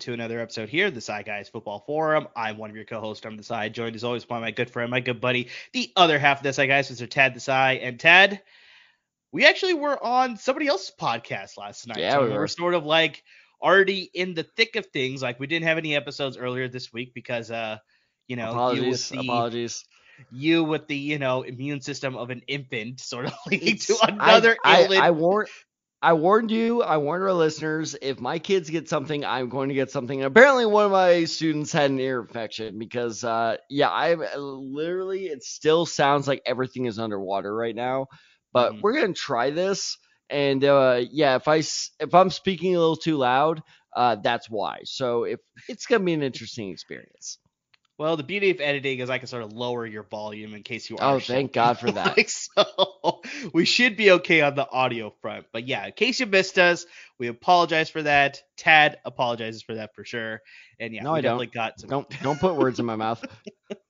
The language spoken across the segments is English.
to another episode here, the Desai Guys Football Forum. I'm one of your co-hosts on the side, joined as always by my good friend, my good buddy, the other half of the Desai Guys, Mr. Tad Desai. And Tad, we actually were on somebody else's podcast last night. Yeah, so we we were. were sort of like already in the thick of things. Like we didn't have any episodes earlier this week because uh, you know, you with apologies. the apologies. you with the you know immune system of an infant sort of leading It's- to I- another I, ailment. I, warned. I warned you. I warned our listeners. If my kids get something, I'm going to get something. And apparently, one of my students had an ear infection because, uh, yeah, I literally. It still sounds like everything is underwater right now. But Mhm. we're gonna try this. And uh, yeah, if I if I'm speaking a little too loud, uh, that's why. So if it's gonna be an interesting experience. Well, the beauty of editing is I can sort of lower your volume in case you are. Oh, thank God for that. Like, so we should be okay on the audio front. But yeah, in case you missed us, we apologize for that. Tad apologizes for that for sure. And yeah, No, we I don't. definitely got some. Don't don't put words in my mouth.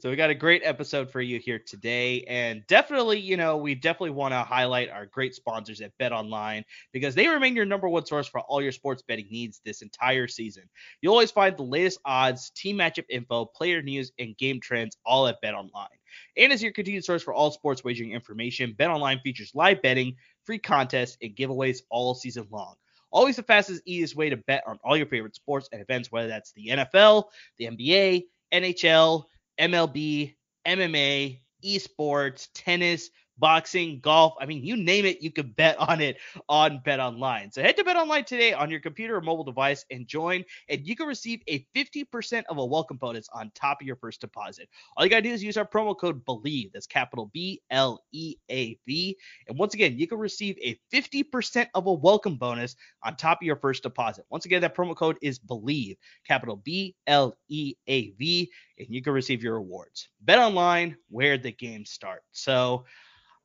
so we got a great episode for you here today. And definitely you know we definitely want to highlight our great sponsors at bet online because they remain your number one source for all your sports betting needs this entire season. You'll always find the latest odds team matchup info player news and game trends all at bet online. And as your continued source for all sports wagering information bet online features live betting free contests and giveaways all season long. Always the fastest, easiest way to bet on all your favorite sports and events, whether that's the NFL, the NBA, NHL, MLB, MMA, esports, tennis, boxing, golf. I mean, you name it, you can bet on it on Bet Online. So head to Bet Online today on your computer or mobile device and join, and you can receive a 50% of a welcome bonus on top of your first deposit. All you gotta do is use our promo code BLEAV. That's capital B L E A V. And once again, you can receive a 50% of a welcome bonus on top of your first deposit. Once again, that promo code is BLEAV, capital B L E A V, and you can receive your rewards. Bet online, where the games start. So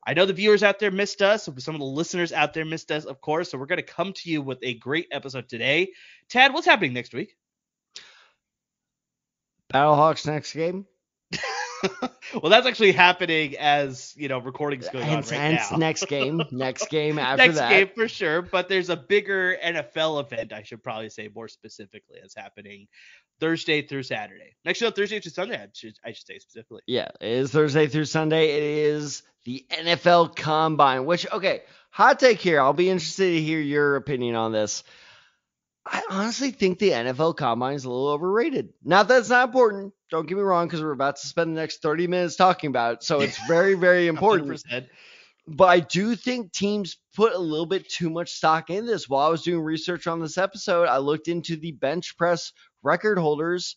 I know the viewers out there missed us. Some of the listeners out there missed us, of course. So we're going to come to you with a great episode today. Tad, what's happening next week? Battlehawks next game. well, that's actually happening as you know recordings going Hence, on right hence now. next game. Next game after that. Next that. game for sure, but there's a bigger NFL event, I should probably say more specifically, that's happening Thursday through Saturday. Next show, Thursday through Sunday, I should, I should say specifically. Yeah, it is Thursday through Sunday. It is the NFL Combine, which, okay, hot take here. I'll be interested to hear your opinion on this. I honestly think the NFL Combine is a little overrated. Not that it's not important. Don't get me wrong, because we're about to spend the next 30 minutes talking about it. So it's very, very important. 100%. but I do think teams put a little bit too much stock in this. While I was doing research on this episode, I looked into the bench press record holders.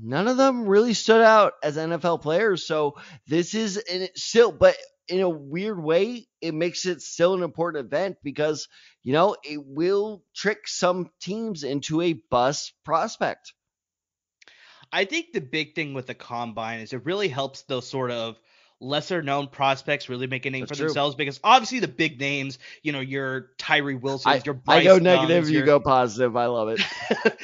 None of them really stood out as NFL players. So this is still, but in a weird way, it makes it still an important event because you know it will trick some teams into a bust prospect. I think the big thing with the combine is it really helps those sort of lesser known prospects really make a name That's for true. themselves because obviously the big names, you know, your Tyree Wilson, I, your Bryce I go negative, you your, go positive. I love it.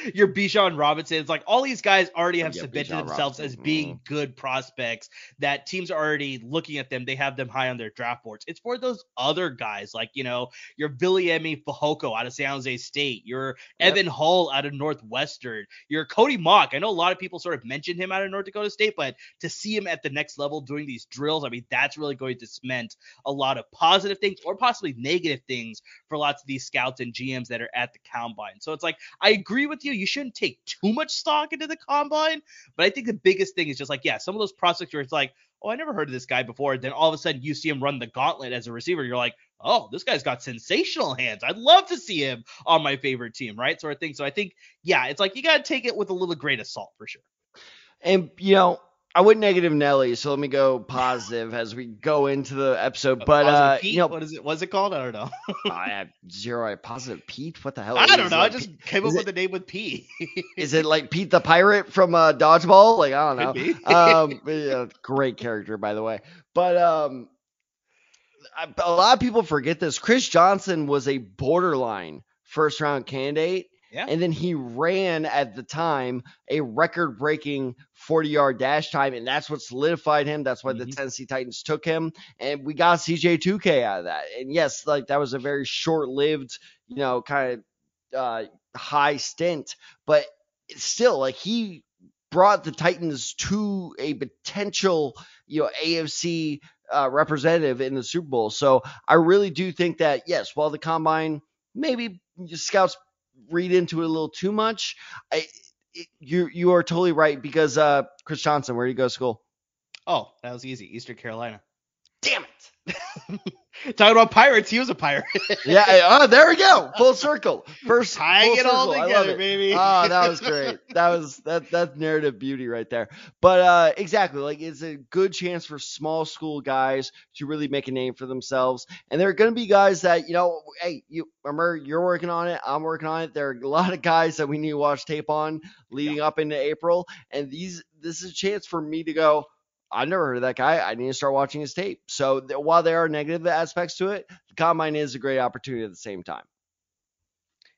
your Bijan Robinson. It's like all these guys already oh, have Yeah, Bijan themselves as Robinson, being mm. good prospects that teams are already looking at them. They have them high on their draft boards. It's for those other guys like, you know, your Viliami Fehoko out of San Jose State, your Yep. Evan Hull out of Northwestern, your Cody Mauch. I know a lot of people sort of mentioned him out of North Dakota State, but to see him at the next level doing these drills, I mean, that's really going to cement a lot of positive things or possibly negative things for lots of these scouts and GMs that are at the combine. So it's like I agree with you. You shouldn't take too much stock into the combine, but I think the biggest thing is just like, yeah, some of those prospects where it's like, oh, I never heard of this guy before. Then all of a sudden you see him run the gauntlet as a receiver. You're like, oh, this guy's got sensational hands. I'd love to see him on my favorite team, right? Sort of thing. So I think, yeah, it's like you got to take it with a little grain of salt for sure. And you know, I went negative Nelly, so let me go positive as we go into the episode. But uh, Pete? you know, what is it? What's it called? I don't know. I have zero I positive Pete. What the hell? I don't know. I just Pete- came up is with it- the name with P. Is it like Pete the Pirate from uh, Dodgeball? Like I don't know. um, yeah, great character by the way. But um, I- a lot of people forget this. Chris Johnson was a borderline first round candidate. Yeah. And then he ran at the time a record breaking 40 yard dash time. And that's what solidified him. That's why the Mhm. Tennessee Titans took him. And we got CJ2K out of that. And yes, like that was a very short lived, you know, kind of uh, high stint, but still, like he brought the Titans to a potential, you know, AFC uh, representative in the Super Bowl. So I really do think that yes, while the combine maybe scouts read into it a little too much, I, it, you you are totally right because uh, Chris Johnson, where did he go to school? Oh, that was easy. Eastern Carolina. Damn it. Talking about pirates, he was a pirate. yeah. Oh, there we go. Full circle. First tying it all together, it. baby. Oh, that was great. That was that that's narrative beauty right there. But uh exactly, like it's a good chance for small school guys to really make a name for themselves. And there are gonna be guys that, you know, hey, you remember you're working on it, I'm working on it. There are a lot of guys that we need to watch tape on leading yeah. up into April. And these this is a chance for me to go, I never heard of that guy. I need to start watching his tape. So th- while there are negative aspects to it, the combine is a great opportunity at the same time.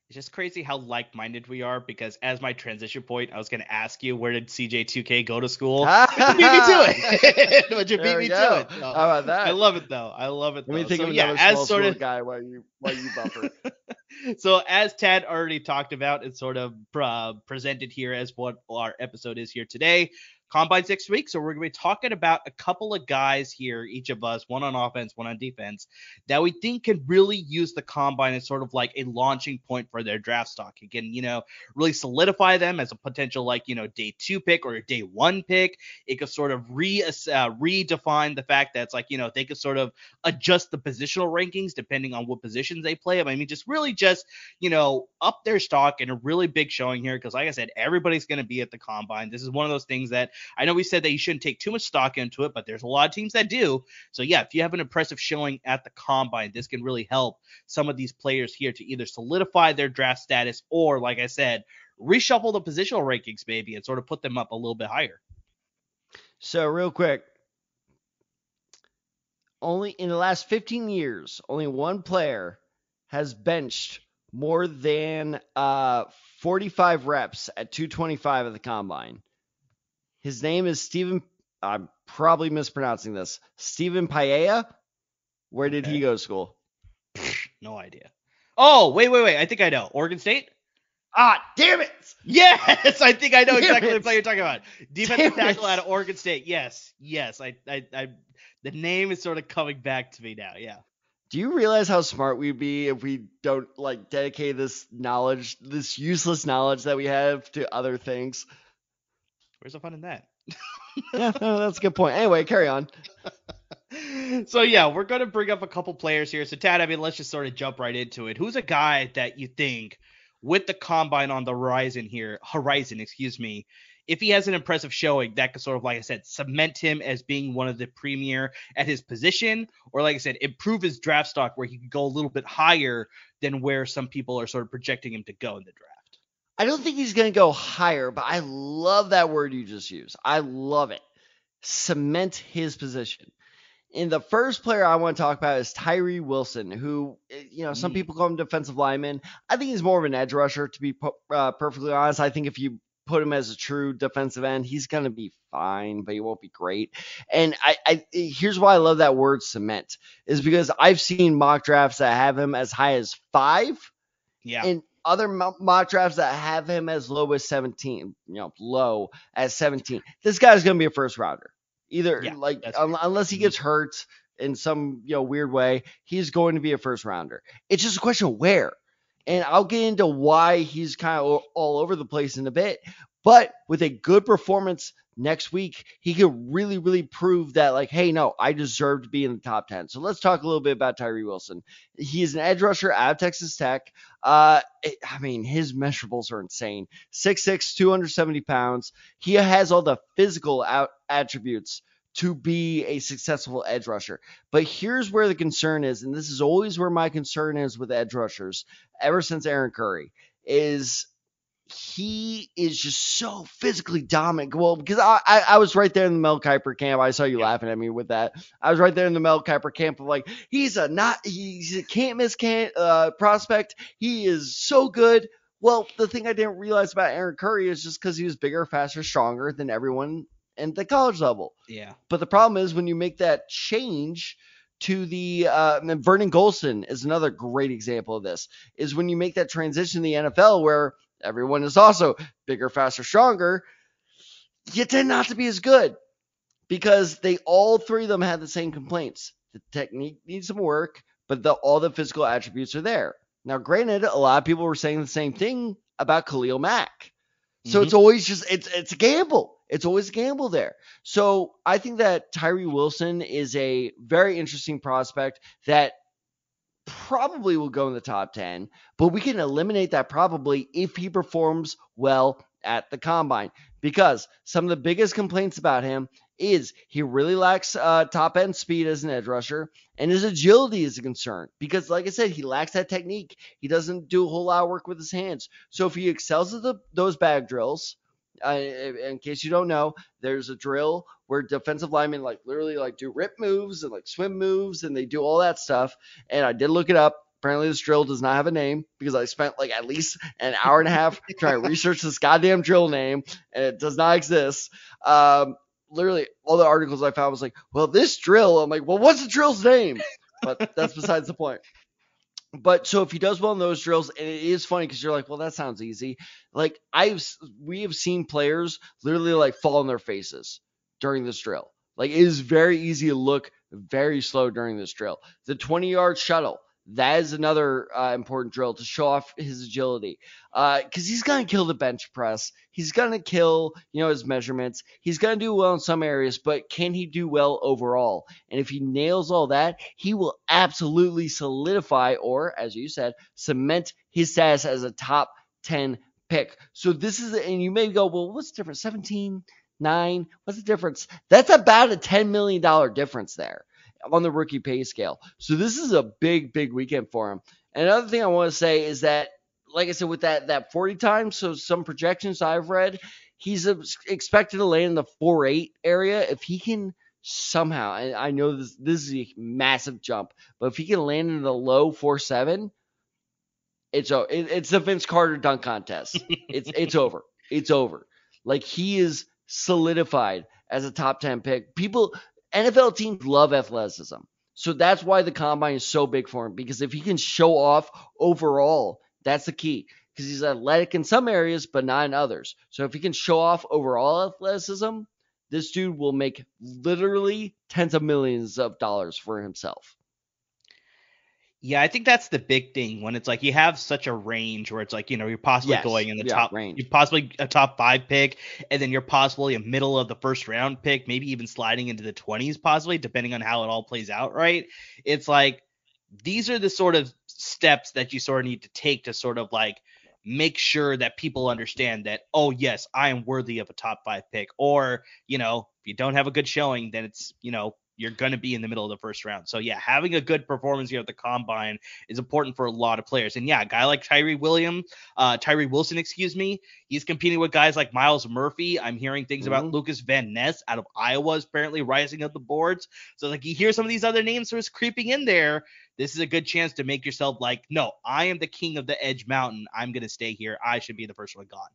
It's just crazy how like-minded we are because as my transition point, I was going to ask you where did CJ2K go to school? you beat me to it. but you beat me go. to it. So, how about that? I love it though. I love it. Let me think so, of yeah, another as small sort of guy while you while you buffer. so as Tad already talked about and sort of uh, presented here as what our episode is here today, Combine's next week. So we're going to be talking about a couple of guys here, each of us, one on offense, one on defense, that we think can really use the combine as sort of like a launching point for their draft stock. Again, you know, really solidify them as a potential like, you know, day two pick or a day one pick. It could sort of re uh, redefine the fact that it's like, you know, they could sort of adjust the positional rankings depending on what positions they play. I mean, just really just, you know, up their stock in a really big showing here. Cause like I said, everybody's going to be at the combine. This is one of those things that I know we said that you shouldn't take too much stock into it, but there's a lot of teams that do. So yeah, if you have an impressive showing at the combine, this can really help some of these players here to either solidify their draft status or, like I said, reshuffle the positional rankings maybe and sort of put them up a little bit higher. So real quick, only in the last 15 years, only one player has benched more than uh, 45 reps at 225 at the combine. His name is Stephen. I'm probably mispronouncing this. Stephen Paea. Where did okay. he go to school? no idea. Oh, wait, wait, wait. I think I know. Oregon State? Ah, damn it! Yes, I think I know damn exactly it. the play you're talking about. Defensive damn tackle it. out of Oregon State. Yes, yes. I, I, I, the name is sort of coming back to me now. Yeah. Do you realize how smart we'd be if we don't like dedicate this knowledge, this useless knowledge that we have to other things? Where's the fun in that? yeah, no, that's a good point. Anyway, carry on. so yeah, we're gonna bring up a couple players here. So Tad, I mean, let's just sort of jump right into it. Who's a guy that you think, with the combine on the horizon here, horizon, excuse me, if he has an impressive showing, that could sort of, like I said, cement him as being one of the premier at his position, or like I said, improve his draft stock where he could go a little bit higher than where some people are sort of projecting him to go in the draft. I don't think he's going to go higher, but I love that word you just used. I love it. Cement his position. And the first player I want to talk about is Tyree Wilson, who, eh, you know, some mm. people call him defensive lineman. I think he's more of an edge rusher, to be uh, perfectly honest. I think if you put him as a true defensive end, he's going to be fine, but he won't be great. And I, I, here's why I love that word cement is because I've seen mock drafts that have him as high as five. Yeah. And other mock drafts that have him as low as 17, you know, low as 17. This guy's going to be a first rounder. Either yeah, like un- unless he gets hurt in some, you know, weird way, he's going to be a first rounder. It's just a question of where. And I'll get into why he's kind of all over the place in a bit. But with a good performance next week, he could really, really prove that, like, hey, no, I deserve to be in the top 10. So let's talk a little bit about Tyree Wilson. He is an edge rusher out of Texas Tech. Uh, it, I mean, his measurables are insane 6'6, 270 pounds. He has all the physical out attributes to be a successful edge rusher. But here's where the concern is, and this is always where my concern is with edge rushers ever since Aaron Curry, is he is just so physically dominant. Well, because I, I, I, was right there in the Mel Kiper camp. I saw you yeah. laughing at me with that. I was right there in the Mel Kiper camp of like, he's a not, he's a can't miss can't uh, prospect. He is so good. Well, the thing I didn't realize about Aaron Curry is just because he was bigger, faster, stronger than everyone at the college level. Yeah. But the problem is when you make that change to the uh, Vernon Gholston is another great example of this. Is when you make that transition in the NFL where everyone is also bigger, faster, stronger, you tend not to be as good because they all three of them had the same complaints. The technique needs some work, but the, all the physical attributes are there. Now, granted, a lot of people were saying the same thing about Khalil Mack. So mm-hmm. it's always just it's it's a gamble. It's always a gamble there. So I think that Tyree Wilson is a very interesting prospect that probably will go in the top 10, but we can eliminate that probably if he performs well at the combine because some of the biggest complaints about him is he really lacks uh, top end speed as an edge rusher, and his agility is a concern because, like I said, he lacks that technique. He doesn't do a whole lot of work with his hands. So if he excels at the, those bag drills, uh, in case you don't know, there's a drill where defensive linemen like literally like do rip moves and like swim moves and they do all that stuff. And I did look it up. Apparently, this drill does not have a name because I spent like at least an hour and a half trying to research this goddamn drill name, and it does not exist. Um, literally, all the articles I found was like, "Well, this drill." I'm like, "Well, what's the drill's name?" But that's besides the point but so if he does well in those drills, and it is funny because you're like, well, that sounds easy. Like I've we have seen players literally like fall on their faces during this drill. Like it is very easy to look very slow during this drill. The 20 yard shuttle. That is another uh, important drill to show off his agility. Because uh, he's going to kill the bench press. He's going to kill, you know, his measurements. He's going to do well in some areas, but can he do well overall? And if he nails all that, he will absolutely solidify, or as you said, cement his status as a top 10 pick. So this is, and you may go, well, what's the difference? 17, 9, what's the difference? That's about a $10 million difference there on the rookie pay scale. So this is a big, big weekend for him. And another thing I want to say is that, like I said, with that that 40 times, so some projections I've read, he's expected to land in the 4-8 area. If he can somehow, and I know this this is a massive jump, but if he can land in the low 4-7, it's it, it's the Vince Carter dunk contest. It's it's over. It's over. Like he is solidified as a top 10 pick. People NFL teams love athleticism. So that's why the combine is so big for him because if he can show off overall, that's the key because he's athletic in some areas but not in others. So if he can show off overall athleticism, this dude will make literally tens of millions of dollars for himself. Yeah, I think that's the big thing when it's like you have such a range where it's like, you know, you're possibly yes, going in the yeah, top range. You're possibly a top five pick, and then you're possibly a middle of the first round pick, maybe even sliding into the 20s, possibly, depending on how it all plays out, right? It's like these are the sort of steps that you sort of need to take to sort of like make sure that people understand that, oh, yes, I am worthy of a top five pick. Or, you know, if you don't have a good showing, then it's, you know, you're going to be in the middle of the first round. So yeah, having a good performance here at the combine is important for a lot of players. And yeah, a guy like Tyree William, uh, Tyree Wilson, excuse me, he's competing with guys like Myles Murphy. I'm hearing things mm-hmm. about Lucas Van Ness out of Iowa is apparently rising up the boards. So like you hear some of these other names sort of creeping in there. This is a good chance to make yourself like, no, I am the king of the Edge Mountain. I'm going to stay here. I should be the first one gone.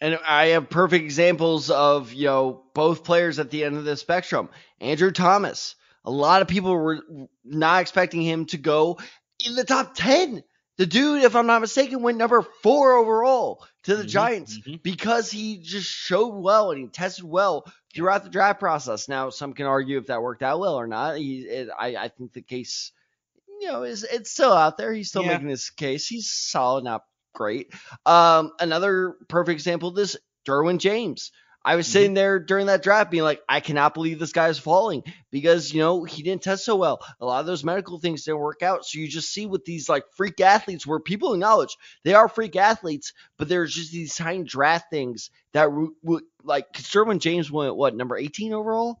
And I have perfect examples of, you know, both players at the end of the spectrum. Andrew Thomas. A lot of people were not expecting him to go in the top 10. The dude, if I'm not mistaken, went number four overall to the mm-hmm, Giants mm-hmm. because he just showed well and he tested well throughout the draft process. Now, some can argue if that worked out well or not. He, it, I, I think the case, you know, is it's still out there. He's still yeah. making this case. He's solid, not great. Um, another perfect example of this, Derwin James. I was mm-hmm. sitting there during that draft being like, I cannot believe this guy is falling because, you know, he didn't test so well. A lot of those medical things didn't work out. So you just see with these like freak athletes where people acknowledge they are freak athletes, but there's just these tiny draft things that would like Derwin James went what number 18 overall?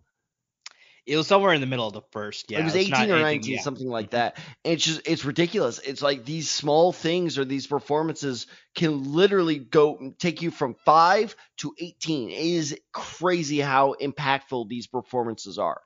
It was somewhere in the middle of the first. Yeah, it was 18 or 19, yeah. something like mm-hmm. that. And it's just it's ridiculous. It's like these small things or these performances can literally go take you from five to 18. It is crazy how impactful these performances are.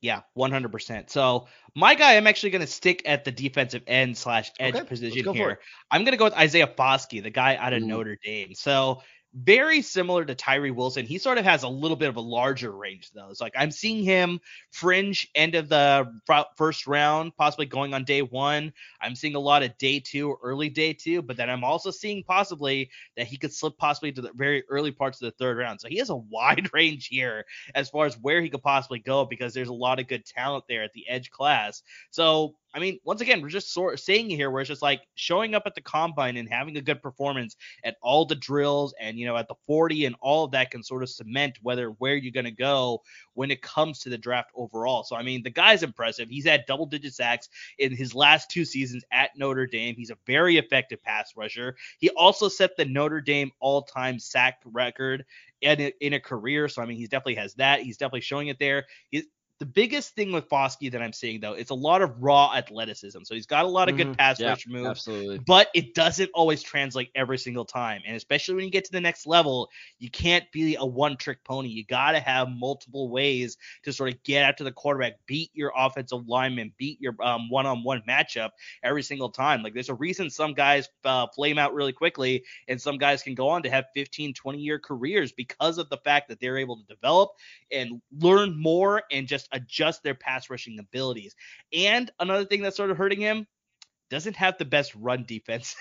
Yeah, 100%. So my guy, I'm actually going to stick at the defensive end slash edge okay, position here. I'm going to go with Isaiah Foskey, the guy out of mm. Notre Dame. So very similar to Tyree Wilson. He sort of has a little bit of a larger range though. It's like I'm seeing him fringe end of the first round, possibly going on day one. I'm seeing a lot of day two, early day two, but then I'm also seeing possibly that he could slip possibly to the very early parts of the third round. So he has a wide range here as far as where he could possibly go because there's a lot of good talent there at the edge class. So I mean, once again, we're just sort of saying here where it's just like showing up at the combine and having a good performance at all the drills and you know at the 40 and all of that can sort of cement whether where you're going to go when it comes to the draft overall. So I mean, the guy's impressive. He's had double digit sacks in his last two seasons at Notre Dame. He's a very effective pass rusher. He also set the Notre Dame all-time sack record in a, in a career. So I mean, he definitely has that. He's definitely showing it there. He's, the biggest thing with Foskey that I'm seeing though, it's a lot of raw athleticism. So he's got a lot of good mm-hmm. pass rush moves, absolutely. but it doesn't always translate every single time. And especially when you get to the next level, you can't be a one-trick pony. You got to have multiple ways to sort of get after the quarterback, beat your offensive lineman, beat your um, one-on-one matchup every single time. Like there's a reason some guys uh, flame out really quickly, and some guys can go on to have 15, 20 year careers because of the fact that they're able to develop and learn more and just adjust their pass rushing abilities. And another thing that's sort of hurting him, doesn't have the best run defensive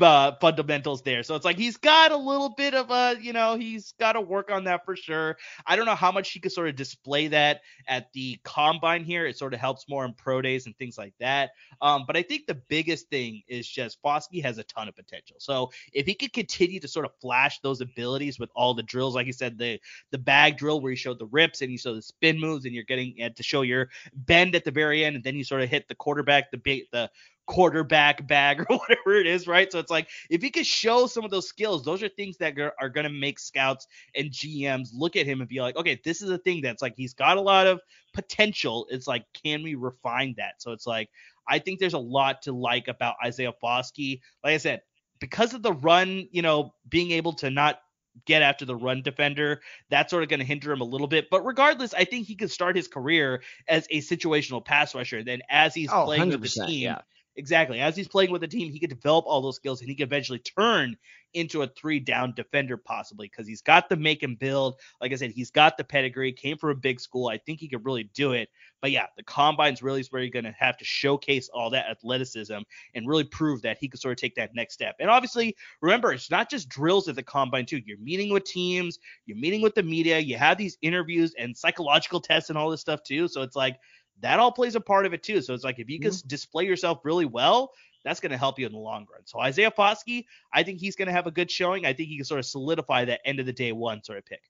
uh, fundamentals there. So it's like he's got a little bit of a, you know, he's got to work on that for sure. I don't know how much he could sort of display that at the combine here. It sort of helps more in pro days and things like that. Um, but I think the biggest thing is just Foskey has a ton of potential. So if he could continue to sort of flash those abilities with all the drills, like you said, the the bag drill where you showed the rips and you saw the spin moves and you're getting to show your bend at the very end, and then you sort of hit the quarterback, the big the quarterback bag or whatever it is, right? So it's like if he could show some of those skills, those are things that are going to make scouts and GMs look at him and be like, okay, this is a thing that's like he's got a lot of potential. It's like, can we refine that? So it's like I think there's a lot to like about Isaiah Foskey. Like I said, because of the run, you know, being able to not get after the run defender. That's sort of going to hinder him a little bit. But regardless, I think he could start his career as a situational pass rusher. Then as he's oh, playing with the team, yeah. Exactly. As he's playing with the team, he could develop all those skills and he could eventually turn into a three down defender, possibly because he's got the make and build. Like I said, he's got the pedigree, came from a big school. I think he could really do it. But yeah, the combine's really where you're going to have to showcase all that athleticism and really prove that he could sort of take that next step. And obviously, remember, it's not just drills at the combine, too. You're meeting with teams, you're meeting with the media, you have these interviews and psychological tests and all this stuff, too. So it's like, that all plays a part of it too. So it's like if you can mm-hmm. display yourself really well, that's going to help you in the long run. So Isaiah Foskey, I think he's going to have a good showing. I think he can sort of solidify that end of the day one sort of pick.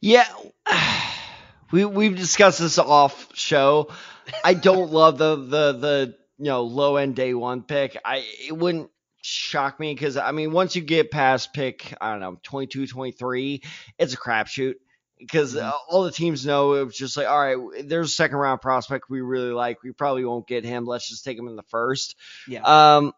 Yeah. We we've discussed this off show. I don't love the the the you know low end day one pick. I it wouldn't shock me because I mean once you get past pick I don't know 22 23 it's a crapshoot because mm-hmm. all the teams know it was just like, all right, there's a second round prospect we really like. We probably won't get him. Let's just take him in the first. Yeah. Um,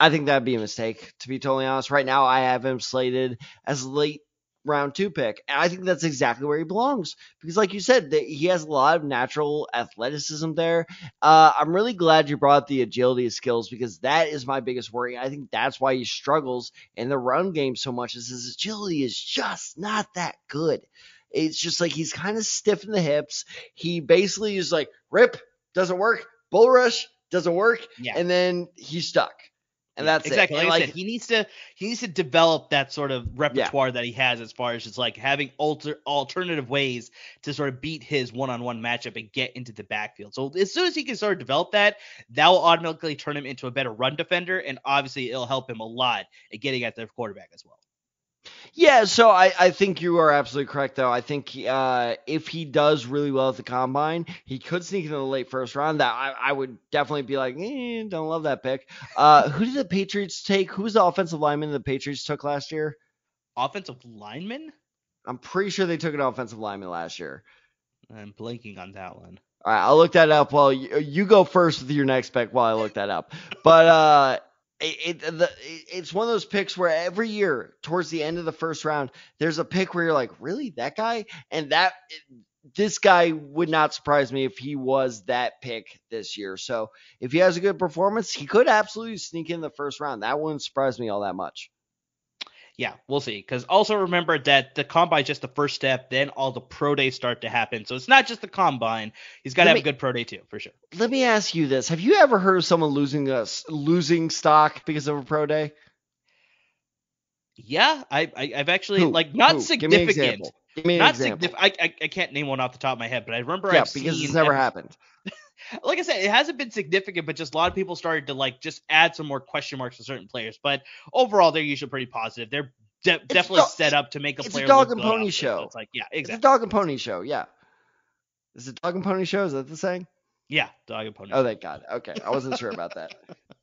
I think that'd be a mistake, to be totally honest. Right now, I have him slated as late round two pick. And I think that's exactly where he belongs because, like you said, he has a lot of natural athleticism there. Uh, I'm really glad you brought the agility skills because that is my biggest worry. I think that's why he struggles in the run game so much. Is his agility is just not that good. It's just like he's kind of stiff in the hips. He basically is like rip doesn't work, bull rush doesn't work, yeah. and then he's stuck. And that's exactly it. like, like, I said, he needs to he needs to develop that sort of repertoire yeah. that he has as far as just like having alter alternative ways to sort of beat his one on one matchup and get into the backfield. So as soon as he can sort of develop that, that will automatically turn him into a better run defender, and obviously it'll help him a lot at getting at the quarterback as well. Yeah, so I, I think you are absolutely correct, though. I think uh, if he does really well at the combine, he could sneak into the late first round. That I, I would definitely be like, eh, don't love that pick. Uh, who did the Patriots take? Who was the offensive lineman the Patriots took last year? Offensive lineman? I'm pretty sure they took an offensive lineman last year. I'm blanking on that one. All right, I'll look that up while you, you go first with your next pick while I look that up. But uh, it, the, it's one of those picks where every year towards the end of the first round there's a pick where you're like really? That guy? And that this guy would not surprise me if he was that pick this year. So if he has a good performance he could absolutely sneak in the first round. That wouldn't surprise me all that much yeah, we'll see. Because also remember that the combine is just the first step, then all the pro days start to happen. So it's not just the combine. He's got to have me, a good pro day too, for sure. Let me ask you this: Have you ever heard of someone losing us losing stock because of a pro day? Yeah, I, I have actually Who? like not Who? significant. Give me an example. Give me an not example. significant. I, I I can't name one off the top of my head, but I remember yeah, I've because it's never happened. like I said, it hasn't been significant, but just a lot of people started to like just add some more question marks to certain players. But overall, they're usually pretty positive. They're de- definitely dog- set up to make a player. it's a dog and pony. So show. it's like yeah, exactly. It's a dog and pony show. Yeah. Is it dog and pony show? Is that the saying? Yeah, dog and pony. Oh, thank God. Okay, I wasn't sure about that.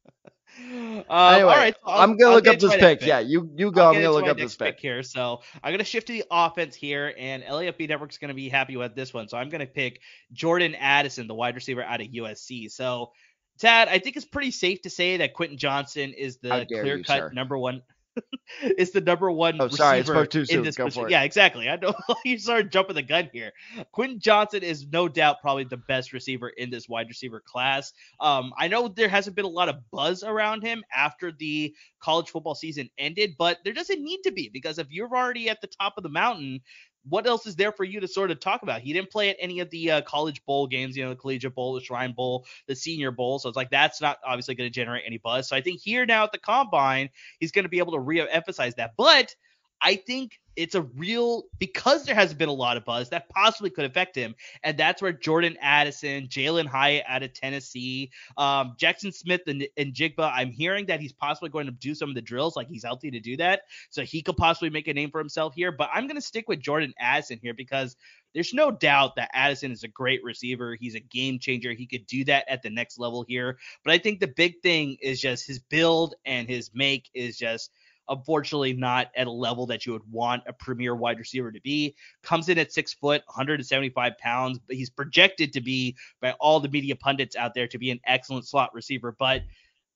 Um, anyway, all right, so I'll- I'm gonna I'll look up this next pick. Yeah, you you go. I'm gonna look up this pick. here. So I'm gonna shift to the offense here, and LAFB Network's gonna be happy with this one. So I'm gonna pick Jordan Addison, the wide receiver out of USC. So Tad, I think it's pretty safe to say that Quentin Johnston is the clear-cut number one. is the number one Oh, sorry, I receiver spoke too in soon. this Go position. for it. Yeah, exactly. I know you started jumping the gun here. Quentin Johnston is no doubt probably the best receiver in this wide receiver class. Um, I know there hasn't been a lot of buzz around him after the college football season ended, but there doesn't need to be because if you're already at the top of the mountain, what else is there for you to sort of talk about? He didn't play at any of the uh, college bowl games, you know, the Collegiate Bowl, the Shrine Bowl, the Senior Bowl. So it's like that's not obviously going to generate any buzz. So I think here now at the combine, he's going to be able to re-emphasize that. But I think it's a real because there hasn't been a lot of buzz that possibly could affect him, and that's where Jordan Addison, Jalin Hyatt out of Tennessee, um, Jaxon Smith and, and Jigba. I'm hearing that he's possibly going to do some of the drills, like he's healthy to do that, so he could possibly make a name for himself here. But I'm going to stick with Jordan Addison here because there's no doubt that Addison is a great receiver. He's a game changer. He could do that at the next level here. But I think the big thing is just his build and his make is just unfortunately not at a level that you would want a premier wide receiver to be. Comes in at six foot, 175 pounds, but he's projected to be by all the media pundits out there to be an excellent slot receiver. But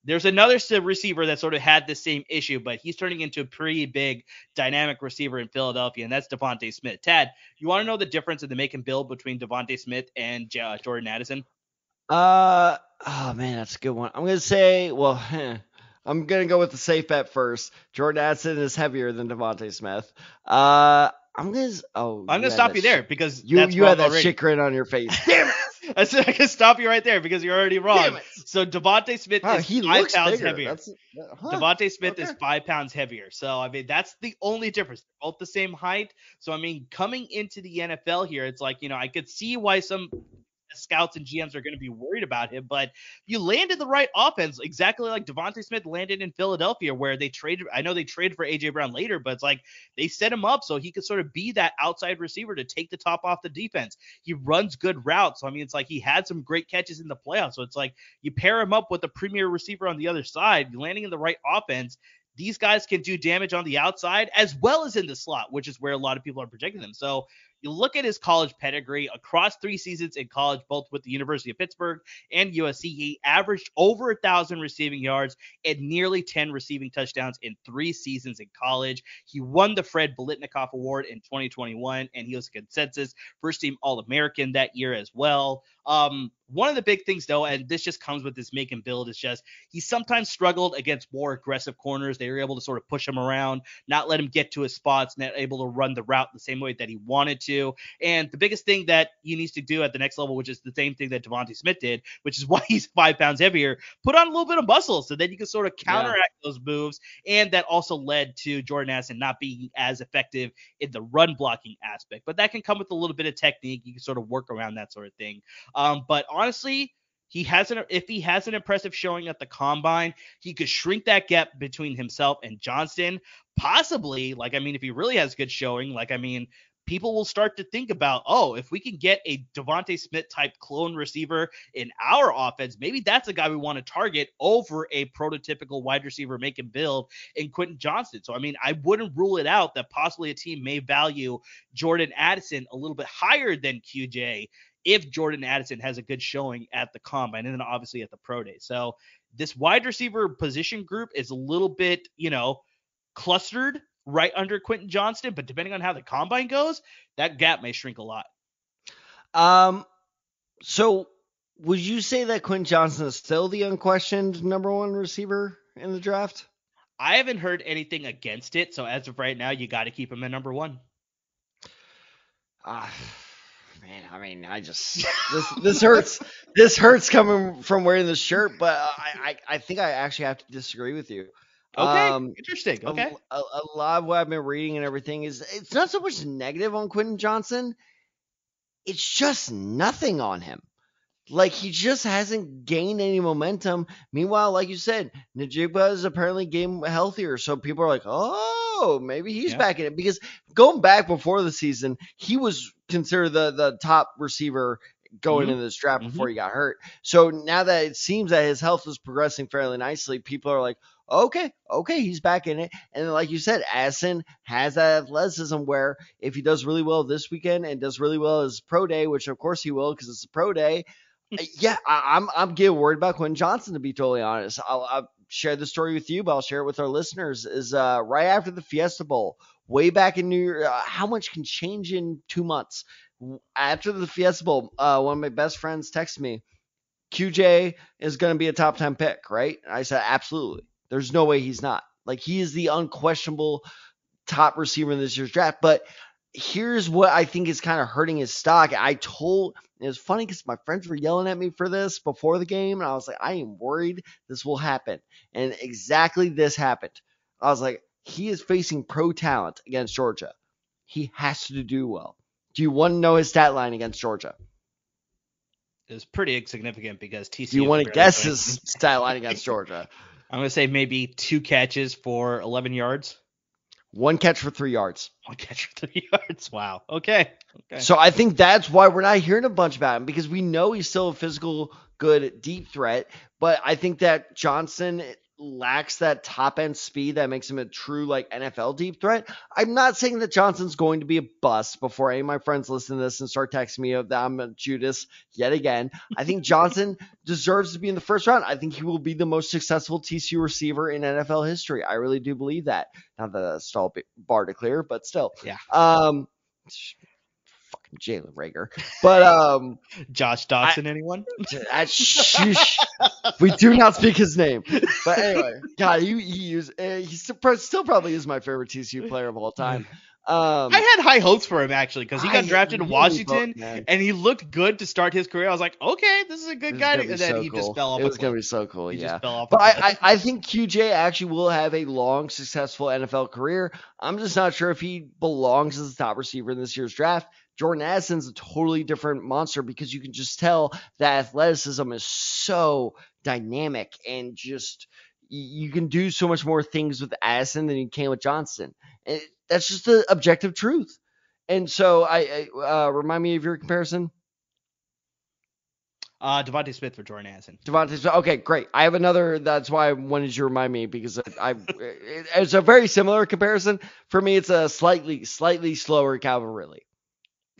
there's another receiver that sort of had the same issue, but he's turning into a pretty big dynamic receiver in Philadelphia, and that's DeVonta Smith. Tad, you want to know the difference in the make and build between DeVonta Smith and Jordan Addison? Uh oh man, that's a good one. I'm gonna say, well, heh, I'm gonna go with the safe bet first. Jordan Addison is heavier than DeVonta Smith. Uh, I'm gonna. Oh, I'm gonna stop you shit- there because You you had that already. shit grin on your face. Damn it! I said I can stop you right there because you're already wrong. Damn it! So DeVonta Smith Wow, is he five pounds bigger. heavier. That's, huh. DeVonta Smith is five pounds heavier. So I mean that's the only difference. They're both the same height. So I mean coming into the NFL here, it's like, you know, I could see why some scouts and GMs are going to be worried about him, but you landed the right offense, exactly like DeVonta Smith landed in Philadelphia, where they traded. I know they traded for AJ Brown later, but it's like they set him up so he could sort of be that outside receiver to take the top off the defense. He runs good routes. So I mean, it's like he had some great catches in the playoffs. So it's like you pair him up with the premier receiver on the other side, landing in the right offense. These guys can do damage on the outside as well as in the slot, which is where a lot of people are projecting them. So you look at his college pedigree across three seasons in college, both with the University of Pittsburgh and USC. He averaged over a thousand receiving yards and nearly 10 receiving touchdowns in three seasons in college. He won the Fred Biletnikoff Award in 2021, and he was a consensus first team All American that year as well. Um, one of the big things, though, and this just comes with his make and build, is just he sometimes struggled against more aggressive corners. They were able to sort of push him around, not let him get to his spots, not able to run the route the same way that he wanted to. And the biggest thing that he needs to do at the next level, which is the same thing that DeVonta Smith did, which is why he's five pounds heavier, put on a little bit of muscle so then you can sort of Yeah. counteract those moves. And that also led to Jordan Addison not being as effective in the run blocking aspect. But that can come with a little bit of technique. You can sort of work around that sort of thing. Um, but honestly, he has an if he has an impressive showing at the combine, he could shrink that gap between himself and Johnston. Possibly, like I mean, if he really has good showing, like I mean, people will start to think about, oh, if we can get a DeVonta Smith type clone receiver in our offense, maybe that's a guy we want to target over a prototypical wide receiver make and build in Quentin Johnston. So I mean, I wouldn't rule it out that possibly a team may value Jordan Addison a little bit higher than QJ if Jordan Addison has a good showing at the combine and then obviously at the pro day. So this wide receiver position group is a little bit, you know, clustered right under Quentin Johnston, but depending on how the combine goes, that gap may shrink a lot. Um, so would you say that Quentin Johnston is still the unquestioned number one receiver in the draft? I haven't heard anything against it, so as of right now, you got to keep him at number one. Ah, man, I mean, I just this this hurts. this hurts coming from wearing this shirt, but I, I I think I actually have to disagree with you. Okay, Um, interesting. Okay, A, a lot of what I've been reading and everything is it's not so much negative on Quentin Johnston. It's just nothing on him. Like he just hasn't gained any momentum. Meanwhile, like you said, Njigba is apparently getting healthier, so people are like, "Oh, maybe he's Yeah. back in it." Because going back before the season, he was considered the the top receiver going Mhm. into this draft before he got hurt. So now that it seems that his health is progressing fairly nicely, people are like, "Okay, okay, he's back in it." And like you said, Addison has that athleticism where if he does really well this weekend and does really well as pro day, which of course he will because it's a pro day, uh, yeah, I, I'm I'm getting worried about Quentin Johnston to be totally honest. I'll, I'll share the story with you, but I'll share it with our listeners. Is uh, right after the Fiesta Bowl, way back in New York, uh, how much can change in two months? After the Fiesta Bowl, uh, one of my best friends texted me, QJ is going to be a top 10 pick, right? I said, absolutely. There's no way he's not. Like, he is the unquestionable top receiver in this year's draft. But here's what I think is kind of hurting his stock. I told, it was funny because my friends were yelling at me for this before the game. And I was like, I am worried this will happen. And exactly this happened. I was like, he is facing pro talent against Georgia. He has to do well. Do you want to know his stat line against Georgia? it was pretty insignificant because TCU. Do you want to guess his stat line against Georgia? I'm gonna say maybe two catches for 11 yards. One catch for three yards. One catch for three yards. Wow. Okay. Okay. So I think that's why we're not hearing a bunch about him because we know he's still a physical, good, deep threat. But I think that Johnston lacks that top end speed that makes him a true like NFL deep threat. I'm not saying that Johnston's going to be a bust before any of my friends listen to this and start texting me that I'm a Judas yet again. I think Johnston deserves to be in the first round. I think he will be the most successful TCU receiver in NFL history. I really do believe that. Not that that's a tall bar to clear, but still. Yeah. Um, Jalen Reagor. But um, Josh Doctson, anyone? that shush. we do not speak his name. But anyway, God, he uh, he still, probably is my favorite TCU player of all time. Um, I had high hopes for him actually because he got I drafted in Washington man, and he looked good to start his career. I was like, okay, this is a this good is guy. And then so he cool. just fell off. It was gonna be so cool, He yeah. just fell off. But I. I, I think QJ actually will have a long, successful NFL career. I'm just not sure if he belongs as a top receiver in this year's draft. Jordan Addison's a totally different monster because you can just tell that athleticism is so dynamic and just you can do so much more things with Addison than you can with Johnston. And that's just the objective truth. And so I, I uh, remind me of your comparison. uh, DeVonta Smith for Jordan Addison. DeVonta. Okay, great. I have another. That's why I wanted you to remind me because I, I it- it's a very similar comparison. For me, it's a slightly slightly slower Calvin Ridley.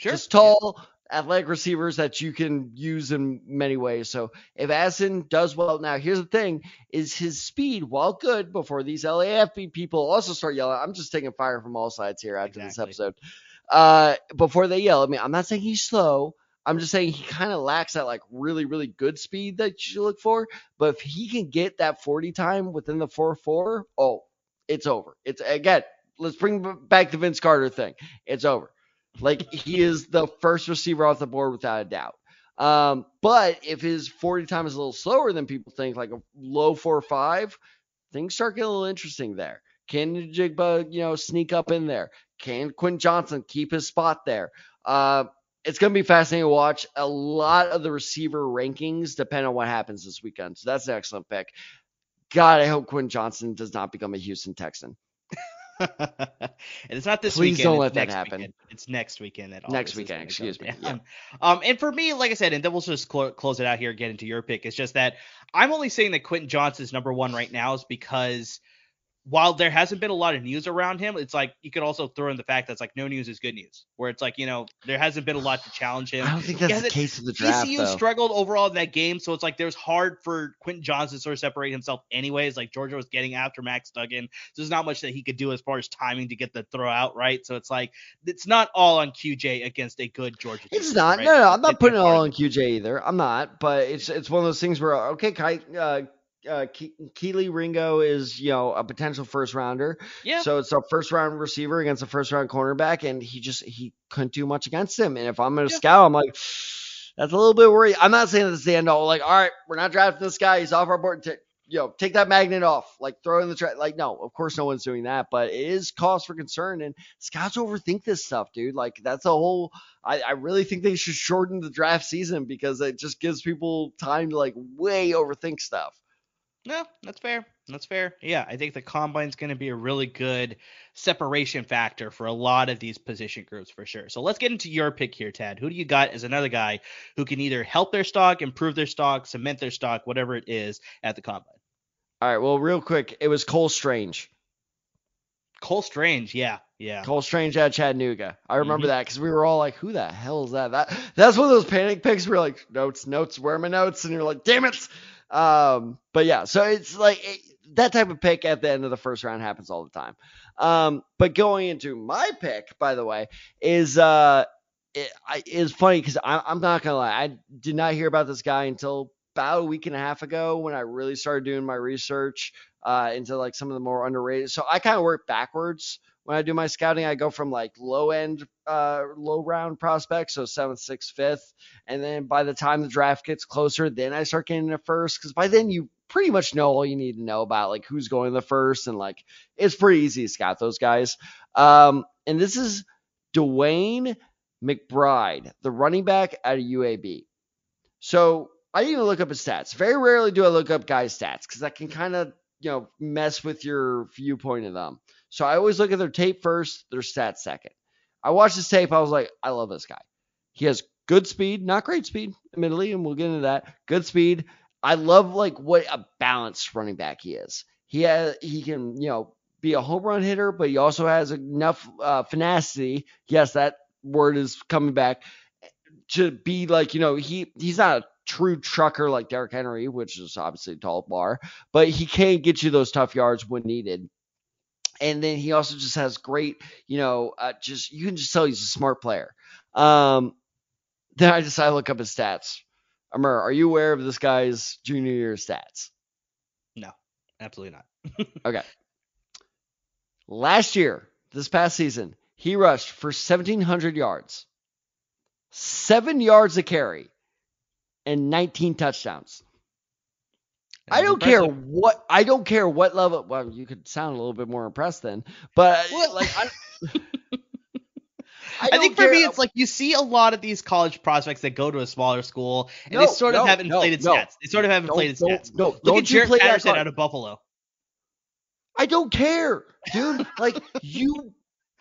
Sure. Just tall, athletic receivers that you can use in many ways. So if Asin does well, now here's the thing: is his speed, while good, before these LAFB people also start yelling. I'm just taking fire from all sides here after this episode. Uh, before they yell at me, I'm not saying he's slow. I'm just saying he kind of lacks that like really, really good speed that you look for. But if he can get that 40 time within the 4 4, oh, it's over. It's again, let's bring back the Vince Carter thing. It's over. Like he is the first receiver off the board without a doubt. Um, but if his 40 time is a little slower than people think, like a low 4 or 5, things start getting a little interesting there. Can Jigba, you know, sneak up in there? Can Quinn Johnson keep his spot there? Uh, it's going to be fascinating to watch. A lot of the receiver rankings depend on what happens this weekend. So that's an excellent pick. God, I hope Quinn Johnson does not become a Houston Texan. and it's not this Please weekend. don't it's let that next happen. Weekend. It's next weekend at all. Next weekend, excuse me, down. Um, and for me, like I said, and then we'll just clo- close it out here, get into your pick. It's just that I'm only saying that Quentin Johnston's number one right now is because while there hasn't been a lot of news around him, it's like you could also throw in the fact that's like no news is good news. Where it's like you know there hasn't been a lot to challenge him. I don't think that's the case of the draft, TCU though. struggled overall in that game, so it's like there's hard for Quentin Johnston to sort of separate himself anyways. Like Georgia was getting after Max Duggan, so there's not much that he could do as far as timing to get the throw out right. So it's like it's not all on QJ against a good Georgia. It's defense, not. right? No, no, I'm not It's putting it all on QJ either. I'm not. But it's it's one of those things where okay, Kai, uh, uh, Ke- Kelee Ringo is you know a potential first rounder. Yeah. So it's a first round receiver against a first round cornerback, and he just he couldn't do much against him. And if I'm gonna Yeah. scout, I'm like, that's a little bit worried. I'm not saying that's the end all. Like, all right, we're not drafting this guy. He's off our board. You know, take that magnet off. Like, throw in the trash. Like, no, of course, no one's doing that. But it is cause for concern. And scouts overthink this stuff, dude. Like, that's a whole. I, I really think they should shorten the draft season because it just gives people time to like way overthink stuff. No, that's fair. That's fair. Yeah, I think the combine's going to be a really good separation factor for a lot of these position groups for sure. So let's get into your pick here, Tad. Who do you got as another guy who can either help their stock, improve their stock, cement their stock, whatever it is at the combine? All right. Well, real quick, it was Cole Strange. Cole Strange, yeah, yeah. Cole Strange at Chattanooga. I remember Mhm. that because we were all like, "Who the hell is that?" That that's one of those panic picks. We're like, "Notes, notes, where are my notes?" And you're like, "Damn it!" Um, but yeah, so it's like it, that type of pick at the end of the first round happens all the time. Um, but going into my pick, by the way, is uh, it, is funny because I'm not gonna lie, I did not hear about this guy until about a week and a half ago when I really started doing my research uh, into like some of the more underrated. So I kind of work backwards when I do my scouting. I go from like low end, uh, low round prospects, so seventh, sixth, fifth, and then by the time the draft gets closer, then I start getting into first because by then you pretty much know all you need to know about like who's going the first and like it's pretty easy to scout those guys. Um, and this is DeWayne McBride, the running back at UAB. So I didn't even look up his stats. Very rarely do I look up guys' stats because that can kind of you know mess with your viewpoint of them. So I always look at their tape first, their stats second. I watched his tape. I was like, I love this guy. He has good speed, not great speed, admittedly, and we'll get into that. Good speed. I love like what a balanced running back he is. He has he can you know be a home run hitter, but he also has enough uh. Yes, that word is coming back to be like you know he he's not a true trucker like Derrick Henry, which is obviously a tall bar, but he can get you those tough yards when needed. And then he also just has great, you know, uh, just you can just tell he's a smart player. Um, then I decided to look up his stats. Amar, are you aware of this guy's junior year stats? No, absolutely not. Okay. Last year, this past season, he rushed for 1,700 yards, seven yards a carry, and 19 touchdowns. I don't care what I don't care what level. Well, you could sound a little bit more impressed then, but Well- like I, I, don't think for care- me, it's like you see a lot of these college prospects that go to a smaller school, and No, they sort of no, have no, inflated no. stats. They sort of have don't, inflated don't, stats. no, Look don't at Jaret Patterson out of Buffalo. I don't care, dude. like you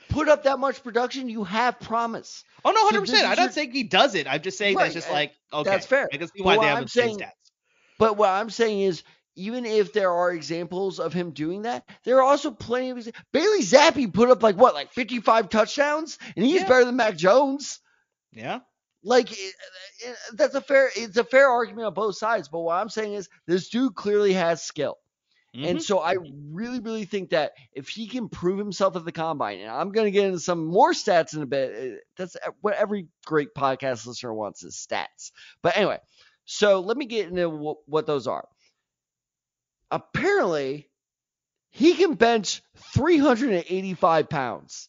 put up that much production, you have promise. Oh no, hundred this percent. I'm not your- saying he does it. I'm just saying Right, that's just like okay, that's fair. I can see why what they have I'm inflated saying- stats. But what I'm saying is, even if there are examples of him doing that, there are also plenty of exa- Bailey Zappe put up like what, like 55 touchdowns, and he's Yeah. better than Mac Jones. Yeah, Like it, it- that's a fair, it's a fair argument on both sides. But what I'm saying is, this dude clearly has skill. Mhm. And mm-hmm. so I really, really think that if he can prove himself at the combine, and I'm going to get into some more stats in a bit. That's what every great podcast listener wants is stats. But anyway, so let me get into wh- what those are. Apparently, he can bench 385 pounds.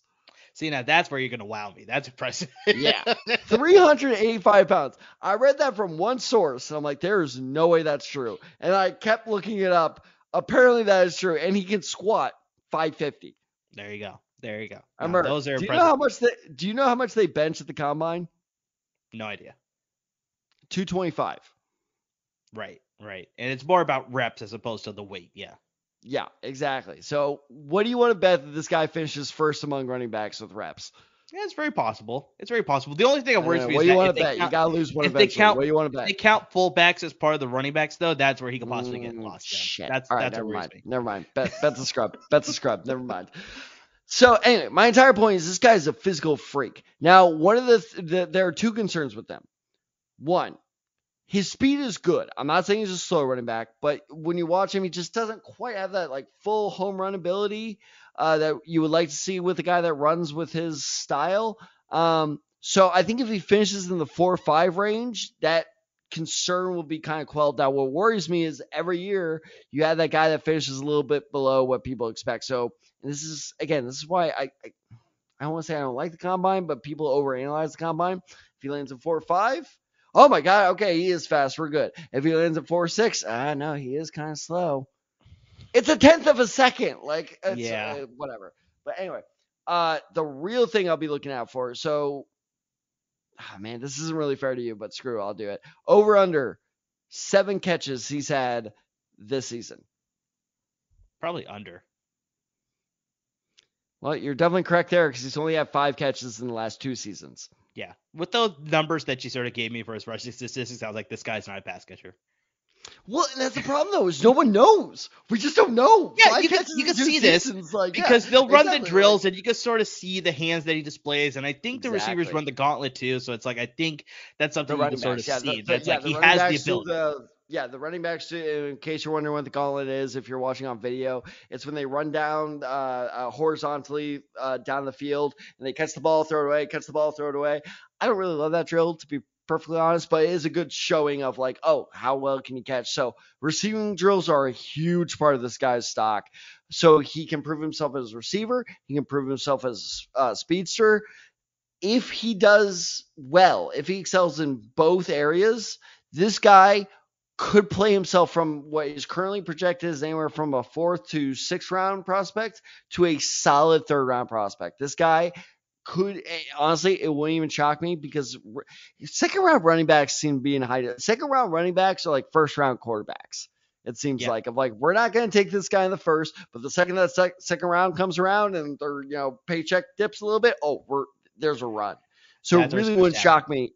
see now that's where you're gonna wow me. That's impressive. Yeah. 385 pounds. I read that from one source, and I'm like, there is no way that's true. And I kept looking it up. Apparently, that is true. And he can squat 550. there you go. There you go. I No, remember, those are do you know how much they do you know how much they bench at the combine? no idea. 225. Right, right. And it's more about reps as opposed to the weight. Yeah. Yeah, exactly. So what do you want to bet that this guy finishes first among running backs with reps? Yeah, it's very possible. It's very possible. The only thing that worries me is you that want if to they bet? You count- gotta lose one if they count- what do you want to bet? they count fullbacks as part of the running backs, though, that's where he could possibly get Mm, lost. Shit. That's All right, that's never mind. me. Never mind. Bet, bet's a scrub. bet's a scrub. Never mind. So anyway, my entire point is this guy is a physical freak. Now, one of the, th- the there are two concerns with them. One, his speed is good. I'm not saying he's a slow running back, but when you watch him, he just doesn't quite have that like full home run ability uh, that you would like to see with a guy that runs with his style. Um, so I think if he finishes in the four or five range, that concern will be kind of quelled Now, What worries me is every year you have that guy that finishes a little bit below what people expect. So this is again, this is why I I, I don't want to say I don't like the combine, but people overanalyze the combine. If he lands in four or five, oh my god, okay, he is fast, we're good. If he lands at four or six, ah no, he is kind of slow. It's a tenth of a second, like yeah, uh, whatever. But anyway, uh, the real thing I'll be looking out for. So, oh man, this isn't really fair to you, but screw, I'll do it. Over under seven catches he's had this season. Probably under. Well, you're definitely correct there because he's only had five catches in the last two seasons. Yeah, with those numbers that you sort of gave me for his rushing statistics, I was like, this guy's not a pass catcher. Well, that's the problem though, is no one knows. We just don't know. Yeah, you can, you can see this like, because yeah, they'll run exactly, the drills like, and you can sort of see the hands that he displays. And I think the receivers run the gauntlet too, so it's like I think that's something you can sort of yeah, see. The, the, that's yeah, like he has the ability. The, yeah, the running backs. In case you're wondering what the gauntlet is, if you're watching on video, it's when they run down uh, uh, horizontally uh, down the field and they catch the ball, throw it away, catch the ball, throw it away. I don't really love that drill to be perfectly honest, but it is a good showing of like, oh, how well can you catch? So receiving drills are a huge part of this guy's stock. So he can prove himself as a receiver. He can prove himself as a speedster. If he does well, if he excels in both areas, this guy could play himself from what is currently projected as anywhere from a fourth to sixth round prospect to a solid third round prospect. This guy could eh, honestly, it wouldn't even shock me because second round running backs seem to be in high. Second round running backs are like first round quarterbacks. It seems yeah. like of like we're not going to take this guy in the first, but the second that sec- second round comes around and their you know paycheck dips a little bit, oh, we're there's a run. So it really wouldn't shock me.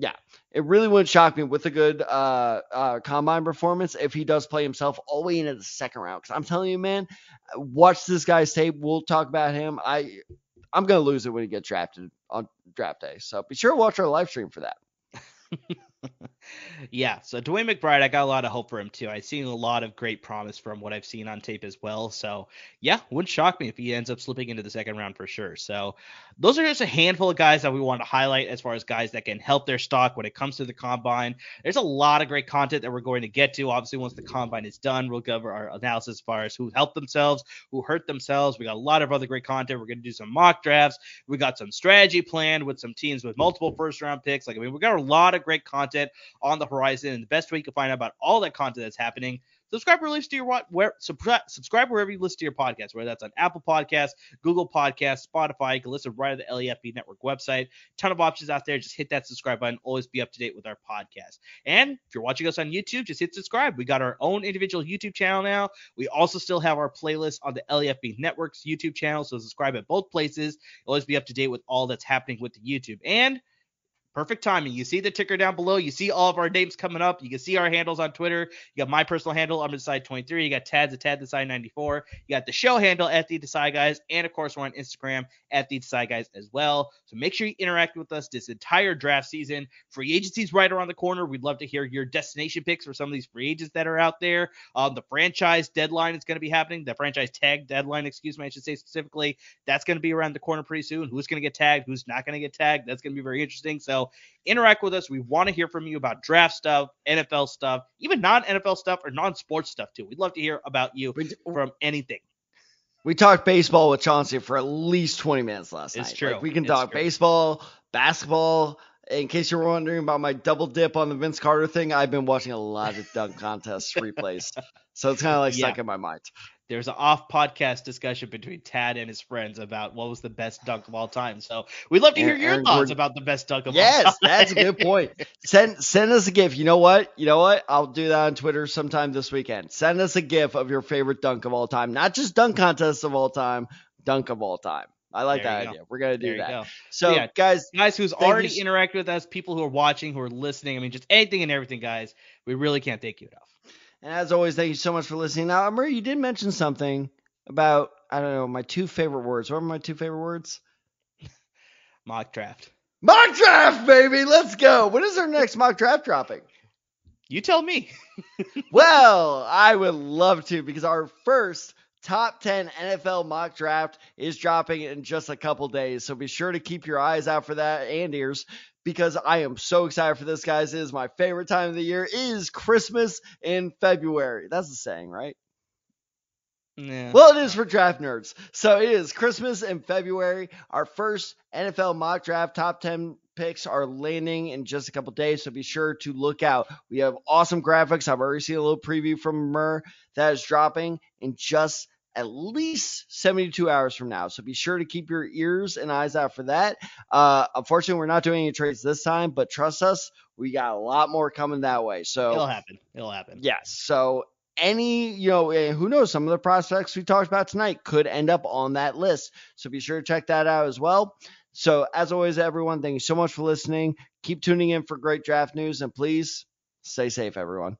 Yeah, it really wouldn't shock me with a good uh, uh, combine performance if he does play himself all the way into the second round. Because I'm telling you, man, watch this guy's tape. We'll talk about him. I I'm gonna lose it when he gets drafted on draft day. So be sure to watch our live stream for that. yeah, so DeWayne McBride, I got a lot of hope for him too. I've seen a lot of great promise from what I've seen on tape as well. So yeah, wouldn't shock me if he ends up slipping into the second round for sure. So those are just a handful of guys that we want to highlight as far as guys that can help their stock when it comes to the combine. There's a lot of great content that we're going to get to. Obviously, once the combine is done, we'll cover our analysis as far as who helped themselves, who hurt themselves. We got a lot of other great content. We're going to do some mock drafts. We got some strategy planned with some teams with multiple first round picks. Like I mean, we got a lot of great content on the horizon. And the best way you can find out about all that content that's happening subscribe or listen to your where subscribe wherever you listen to your podcast, whether that's on Apple Podcasts, Google Podcasts, Spotify. You can listen right at the BLEAV Network website. Ton of options out there. Just hit that subscribe button. Always be up to date with our podcast. And if you're watching us on YouTube, just hit subscribe. We got our own individual YouTube channel now. We also still have our playlist on the BLEAV Network's YouTube channel. So subscribe at both places. always be up to date with all that's happening with the YouTube. And Perfect timing. You see the ticker down below. You see all of our names coming up. You can see our handles on Twitter. You got my personal handle, Amar Desai 23. You got Tad's at Tad Desai 94. You got the show handle at the Desai Guys, and of course we're on Instagram at the Desai Guys as well. So make sure you interact with us this entire draft season. Free agency's right around the corner. We'd love to hear your destination picks for some of these free agents that are out there. Um, the franchise deadline is going to be happening. The franchise tag deadline, excuse me, I should say specifically. That's going to be around the corner pretty soon. Who's going to get tagged? Who's not going to get tagged? That's going to be very interesting. So interact with us. We want to hear from you about draft stuff, NFL stuff, even non NFL stuff or non sports stuff too. We'd love to hear about you from anything. We talked baseball with Chauncey for at least 20 minutes last it's night. True. Like we can it's talk true. baseball, basketball. In case you're wondering about my double dip on the Vince Carter thing, I've been watching a lot of dunk contests replays. So it's kind of like yeah. stuck in my mind there's an off podcast discussion between Tad and his friends about what was the best dunk of all time. So we'd love to hear your Aaron thoughts about the best dunk of yes, all time. Yes, that's a good point. Send send us a GIF. You know what? You know what? I'll do that on Twitter sometime this weekend. Send us a GIF of your favorite dunk of all time, not just dunk contests of all time, dunk of all time. I like there that idea. Go. We're gonna do that. Go. So, yeah, guys, guys who's already you. interacted with us, people who are watching, who are listening, I mean, just anything and everything, guys. We really can't thank you enough. And as always, thank you so much for listening. Now, Murray, you did mention something about I don't know my two favorite words. What are my two favorite words? mock draft. Mock draft, baby. Let's go. When is our next mock draft dropping? You tell me. well, I would love to because our first top 10 NFL mock draft is dropping in just a couple days. So be sure to keep your eyes out for that and ears because I am so excited for this, guys. It is my favorite time of the year. It is Christmas in February. That's the saying, right? Yeah. Well, it is for draft nerds. So it is Christmas in February. Our first NFL mock draft top 10 picks are landing in just a couple days. So be sure to look out. We have awesome graphics. I've already seen a little preview from Murr that is dropping in just at least 72 hours from now. So be sure to keep your ears and eyes out for that. Uh, unfortunately, we're not doing any trades this time, but trust us, we got a lot more coming that way. So It'll happen. It'll happen. Yes. So any, you know, eh, who knows, some of the prospects we talked about tonight could end up on that list. So be sure to check that out as well. So as always, everyone, thank you so much for listening. Keep tuning in for great draft news and please stay safe, everyone.